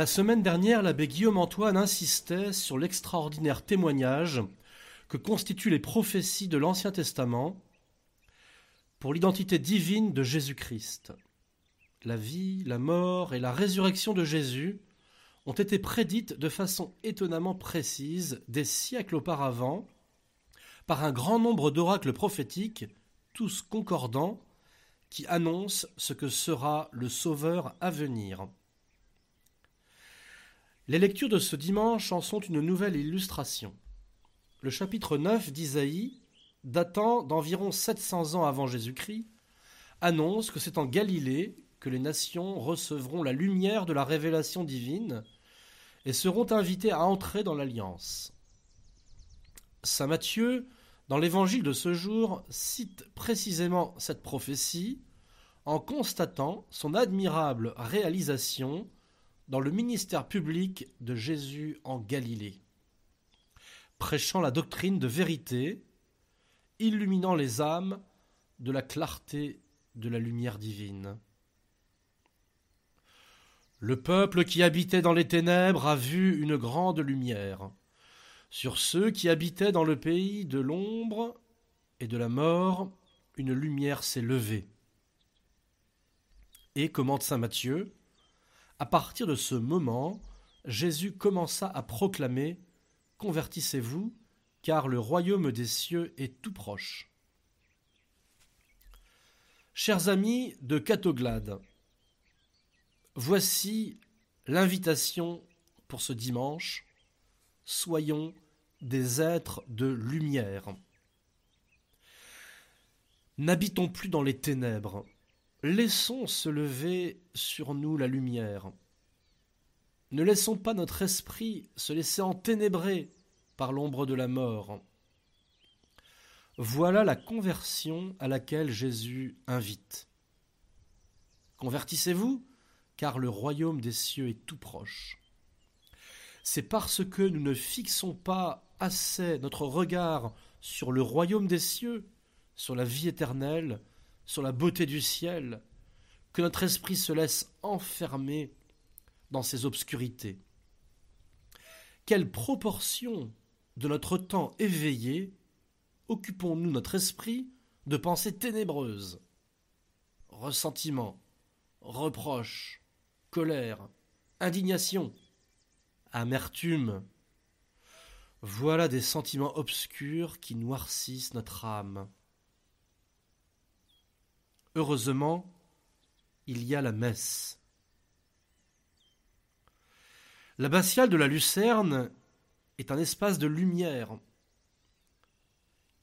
La semaine dernière, l'abbé Guillaume Antoine insistait sur l'extraordinaire témoignage que constituent les prophéties de l'Ancien Testament pour l'identité divine de Jésus-Christ. La vie, la mort et la résurrection de Jésus ont été prédites de façon étonnamment précise des siècles auparavant par un grand nombre d'oracles prophétiques, tous concordants, qui annoncent ce que sera le Sauveur à venir. Les lectures de ce dimanche en sont une nouvelle illustration. Le chapitre 9 d'Isaïe, datant d'environ 700 ans avant Jésus-Christ, annonce que c'est en Galilée que les nations recevront la lumière de la révélation divine et seront invités à entrer dans l'alliance. Saint Matthieu, dans l'évangile de ce jour, cite précisément cette prophétie en constatant son admirable réalisation dans le ministère public de Jésus en Galilée, prêchant la doctrine de vérité, illuminant les âmes de la clarté de la lumière divine. Le peuple qui habitait dans les ténèbres a vu une grande lumière. Sur ceux qui habitaient dans le pays de l'ombre et de la mort, une lumière s'est levée. Et, commente saint Matthieu, à partir de ce moment, Jésus commença à proclamer Convertissez-vous, car le royaume des cieux est tout proche. Chers amis de Catoglade, Voici l'invitation pour ce dimanche. Soyons des êtres de lumière. N'habitons plus dans les ténèbres. Laissons se lever sur nous la lumière. Ne laissons pas notre esprit se laisser enténébrer par l'ombre de la mort. Voilà la conversion à laquelle Jésus invite. Convertissez-vous car le royaume des cieux est tout proche. C'est parce que nous ne fixons pas assez notre regard sur le royaume des cieux, sur la vie éternelle, sur la beauté du ciel, que notre esprit se laisse enfermer dans ces obscurités. Quelle proportion de notre temps éveillé occupons-nous notre esprit de pensées ténébreuses? Ressentiment, reproche, colère, indignation, amertume. Voilà des sentiments obscurs qui noircissent notre âme. Heureusement, il y a la messe. L'abbatiale de la Lucerne est un espace de lumière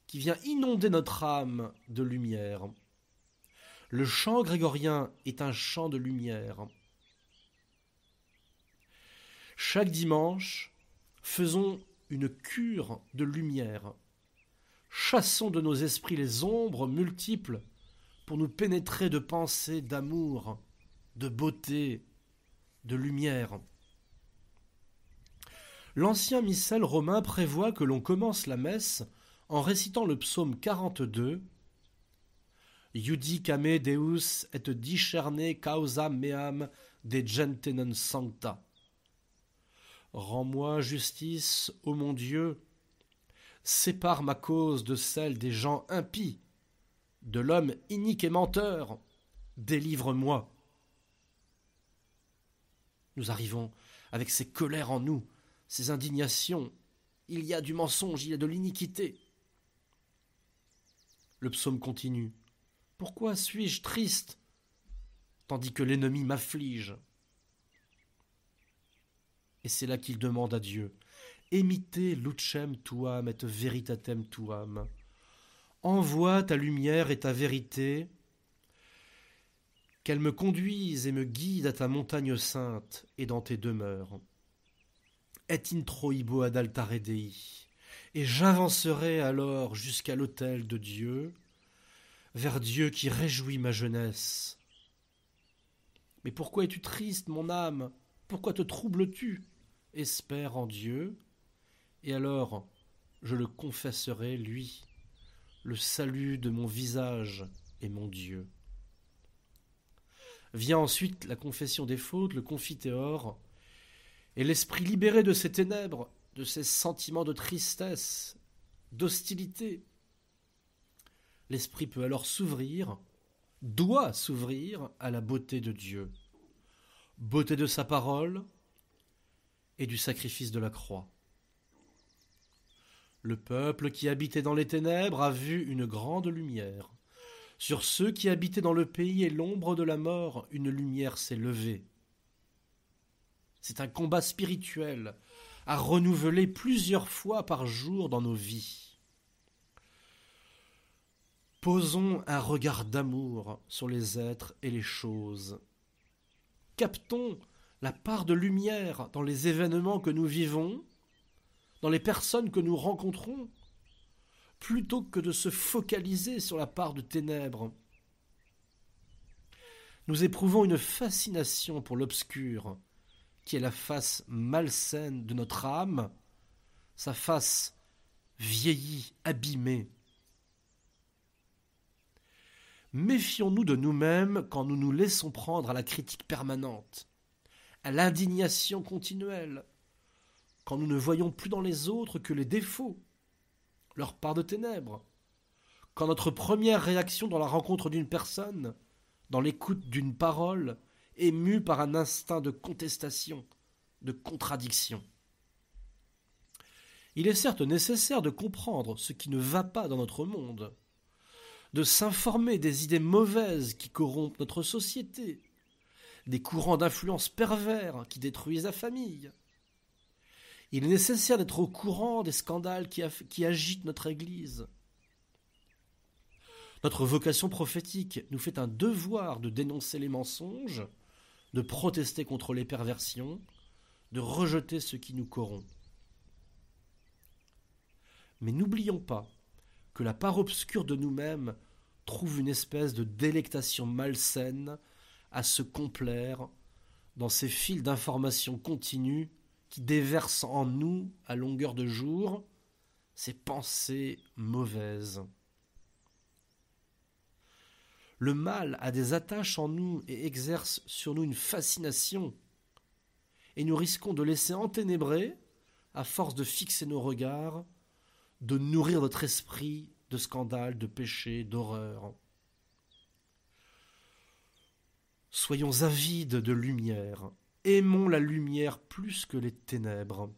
qui vient inonder notre âme de lumière. Le chant grégorien est un chant de lumière. Chaque dimanche, faisons une cure de lumière. Chassons de nos esprits les ombres multiples pour nous pénétrer de pensées d'amour, de beauté, de lumière. L'ancien missel romain prévoit que l'on commence la messe en récitant le psaume 42 Iudicame Deus et discerne causa meam de gentenen sancta. Rends-moi justice, ô mon Dieu. Sépare ma cause de celle des gens impies, de l'homme inique et menteur. Délivre-moi. Nous arrivons avec ces colères en nous, ces indignations. Il y a du mensonge, il y a de l'iniquité. Le psaume continue. Pourquoi suis-je triste tandis que l'ennemi m'afflige? Et c'est là qu'il demande à Dieu Emite lucem tuam et veritatem tuam. Envoie ta lumière et ta vérité, qu'elle me conduise et me guide à ta montagne sainte et dans tes demeures. Et introibo ad altare Dei, et j'avancerai alors jusqu'à l'autel de Dieu, vers Dieu qui réjouit ma jeunesse. Mais pourquoi es-tu triste, mon âme? Pourquoi te troubles-tu? Espère en Dieu, et alors je le confesserai, lui, le salut de mon visage et mon Dieu. Vient ensuite la confession des fautes, le confiteor, Et l'esprit libéré de ces ténèbres, de ces sentiments de tristesse, d'hostilité, l'esprit peut alors s'ouvrir, doit s'ouvrir à la beauté de Dieu, beauté de sa parole et du sacrifice de la croix. Le peuple qui habitait dans les ténèbres a vu une grande lumière. Sur ceux qui habitaient dans le pays et l'ombre de la mort, une lumière s'est levée. C'est un combat spirituel à renouveler plusieurs fois par jour dans nos vies. Posons un regard d'amour sur les êtres et les choses. Captons la part de lumière dans les événements que nous vivons, dans les personnes que nous rencontrons, plutôt que de se focaliser sur la part de ténèbres. Nous éprouvons une fascination pour l'obscur, qui est la face malsaine de notre âme, sa face vieillie, abîmée. Méfions-nous de nous-mêmes quand nous nous laissons prendre à la critique permanente, à l'indignation continuelle, quand nous ne voyons plus dans les autres que les défauts, leur part de ténèbres, quand notre première réaction dans la rencontre d'une personne, dans l'écoute d'une parole, est mue par un instinct de contestation, de contradiction. Il est certes nécessaire de comprendre ce qui ne va pas dans notre monde, de s'informer des idées mauvaises qui corrompent notre société, des courants d'influence pervers qui détruisent la famille, il est nécessaire d'être au courant des scandales qui, agitent notre Église. Notre vocation prophétique nous fait un devoir de dénoncer les mensonges, de protester contre les perversions, de rejeter ce qui nous corrompt. Mais n'oublions pas que la part obscure de nous-mêmes trouve une espèce de délectation malsaine à se complaire dans ces fils d'informations continues qui déverse en nous à longueur de jour ces pensées mauvaises. Le mal a des attaches en nous et exerce sur nous une fascination, et nous risquons de laisser enténébrer, à force de fixer nos regards, de nourrir notre esprit de scandales, de péchés, d'horreurs. Soyons avides de lumière, aimons la lumière plus que les ténèbres.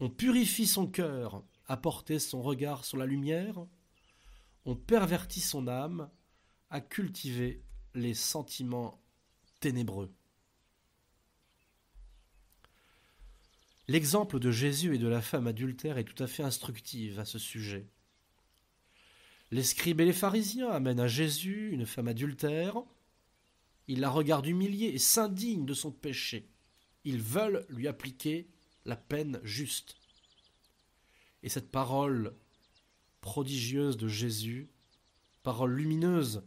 On purifie son cœur à porter son regard sur la lumière, on pervertit son âme à cultiver les sentiments ténébreux. L'exemple de Jésus et de la femme adultère est tout à fait instructif à ce sujet. Les scribes et les pharisiens amènent à Jésus une femme adultère, ils la regardent humiliée et s'indignent de son péché. Ils veulent lui appliquer la peine juste. Et cette parole prodigieuse de Jésus, parole lumineuse,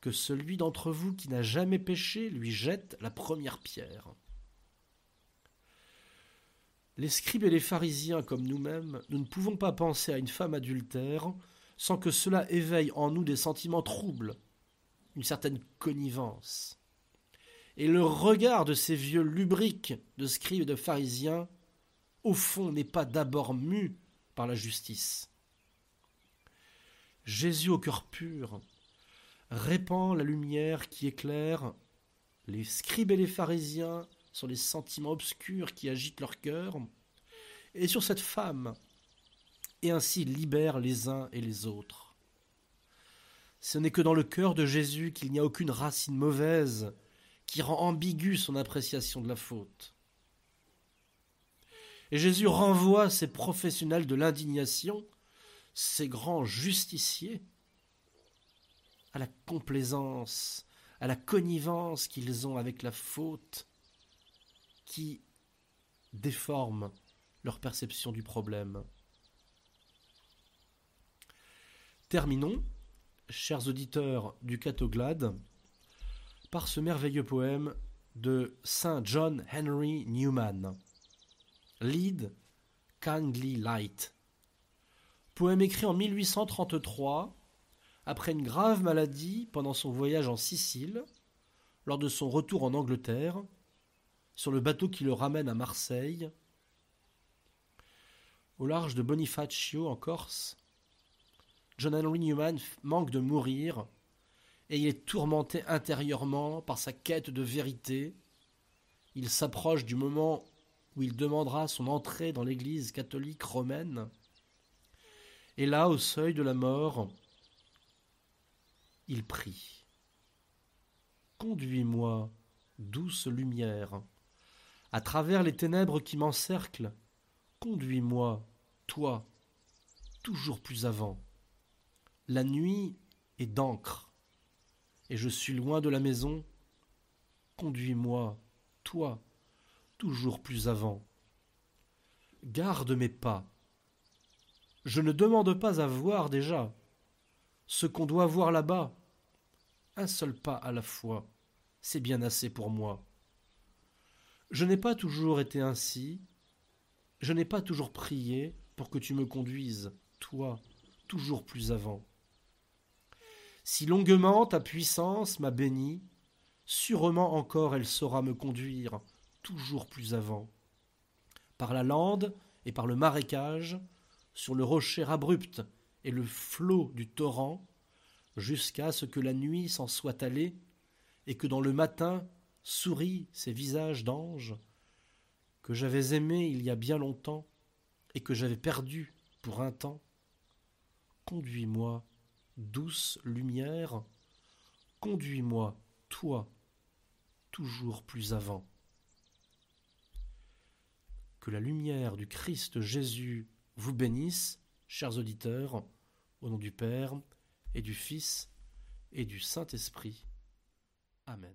que celui d'entre vous qui n'a jamais péché lui jette la première pierre. Les scribes et les pharisiens comme nous-mêmes, nous ne pouvons pas penser à une femme adultère sans que cela éveille en nous des sentiments troubles, une certaine connivence. Et le regard de ces vieux lubriques de scribes et de pharisiens, au fond, n'est pas d'abord mu par la justice. Jésus au cœur pur répand la lumière qui éclaire les scribes et les pharisiens sur les sentiments obscurs qui agitent leur cœur, et sur cette femme, et ainsi libère les uns et les autres. Ce n'est que dans le cœur de Jésus qu'il n'y a aucune racine mauvaise qui rend ambiguë son appréciation de la faute. Et Jésus renvoie ces professionnels de l'indignation, ces grands justiciers, à la complaisance, à la connivence qu'ils ont avec la faute, qui déforme leur perception du problème. Terminons chers auditeurs du Catoglade, par ce merveilleux poème de Saint John Henry Newman. Lead Kindly Light. Poème écrit en 1833, après une grave maladie pendant son voyage en Sicile, lors de son retour en Angleterre, sur le bateau qui le ramène à Marseille, au large de Bonifacio en Corse. John Henry Newman manque de mourir et il est tourmenté intérieurement par sa quête de vérité. Il s'approche du moment où il demandera son entrée dans l'Église catholique romaine. Et là, au seuil de la mort, il prie. Conduis-moi, douce lumière, à travers les ténèbres qui m'encerclent. Conduis-moi, toi, toujours plus avant. La nuit est d'encre, et je suis loin de la maison. Conduis-moi, toi, toujours plus avant. Garde mes pas. Je ne demande pas à voir déjà ce qu'on doit voir là-bas. Un seul pas à la fois, c'est bien assez pour moi. Je n'ai pas toujours été ainsi, je n'ai pas toujours prié pour que tu me conduises, toi, toujours plus avant. Si longuement ta puissance m'a béni, sûrement encore elle saura me conduire, toujours plus avant. Par la lande et par le marécage, sur le rocher abrupt et le flot du torrent, jusqu'à ce que la nuit s'en soit allée, et que dans le matin sourient ces visages d'anges, que j'avais aimés il y a bien longtemps, et que j'avais perdus pour un temps. Conduis-moi, douce lumière, conduis-moi, toi, toujours plus avant. Que la lumière du Christ Jésus vous bénisse, chers auditeurs, au nom du Père et du Fils et du Saint-Esprit. Amen.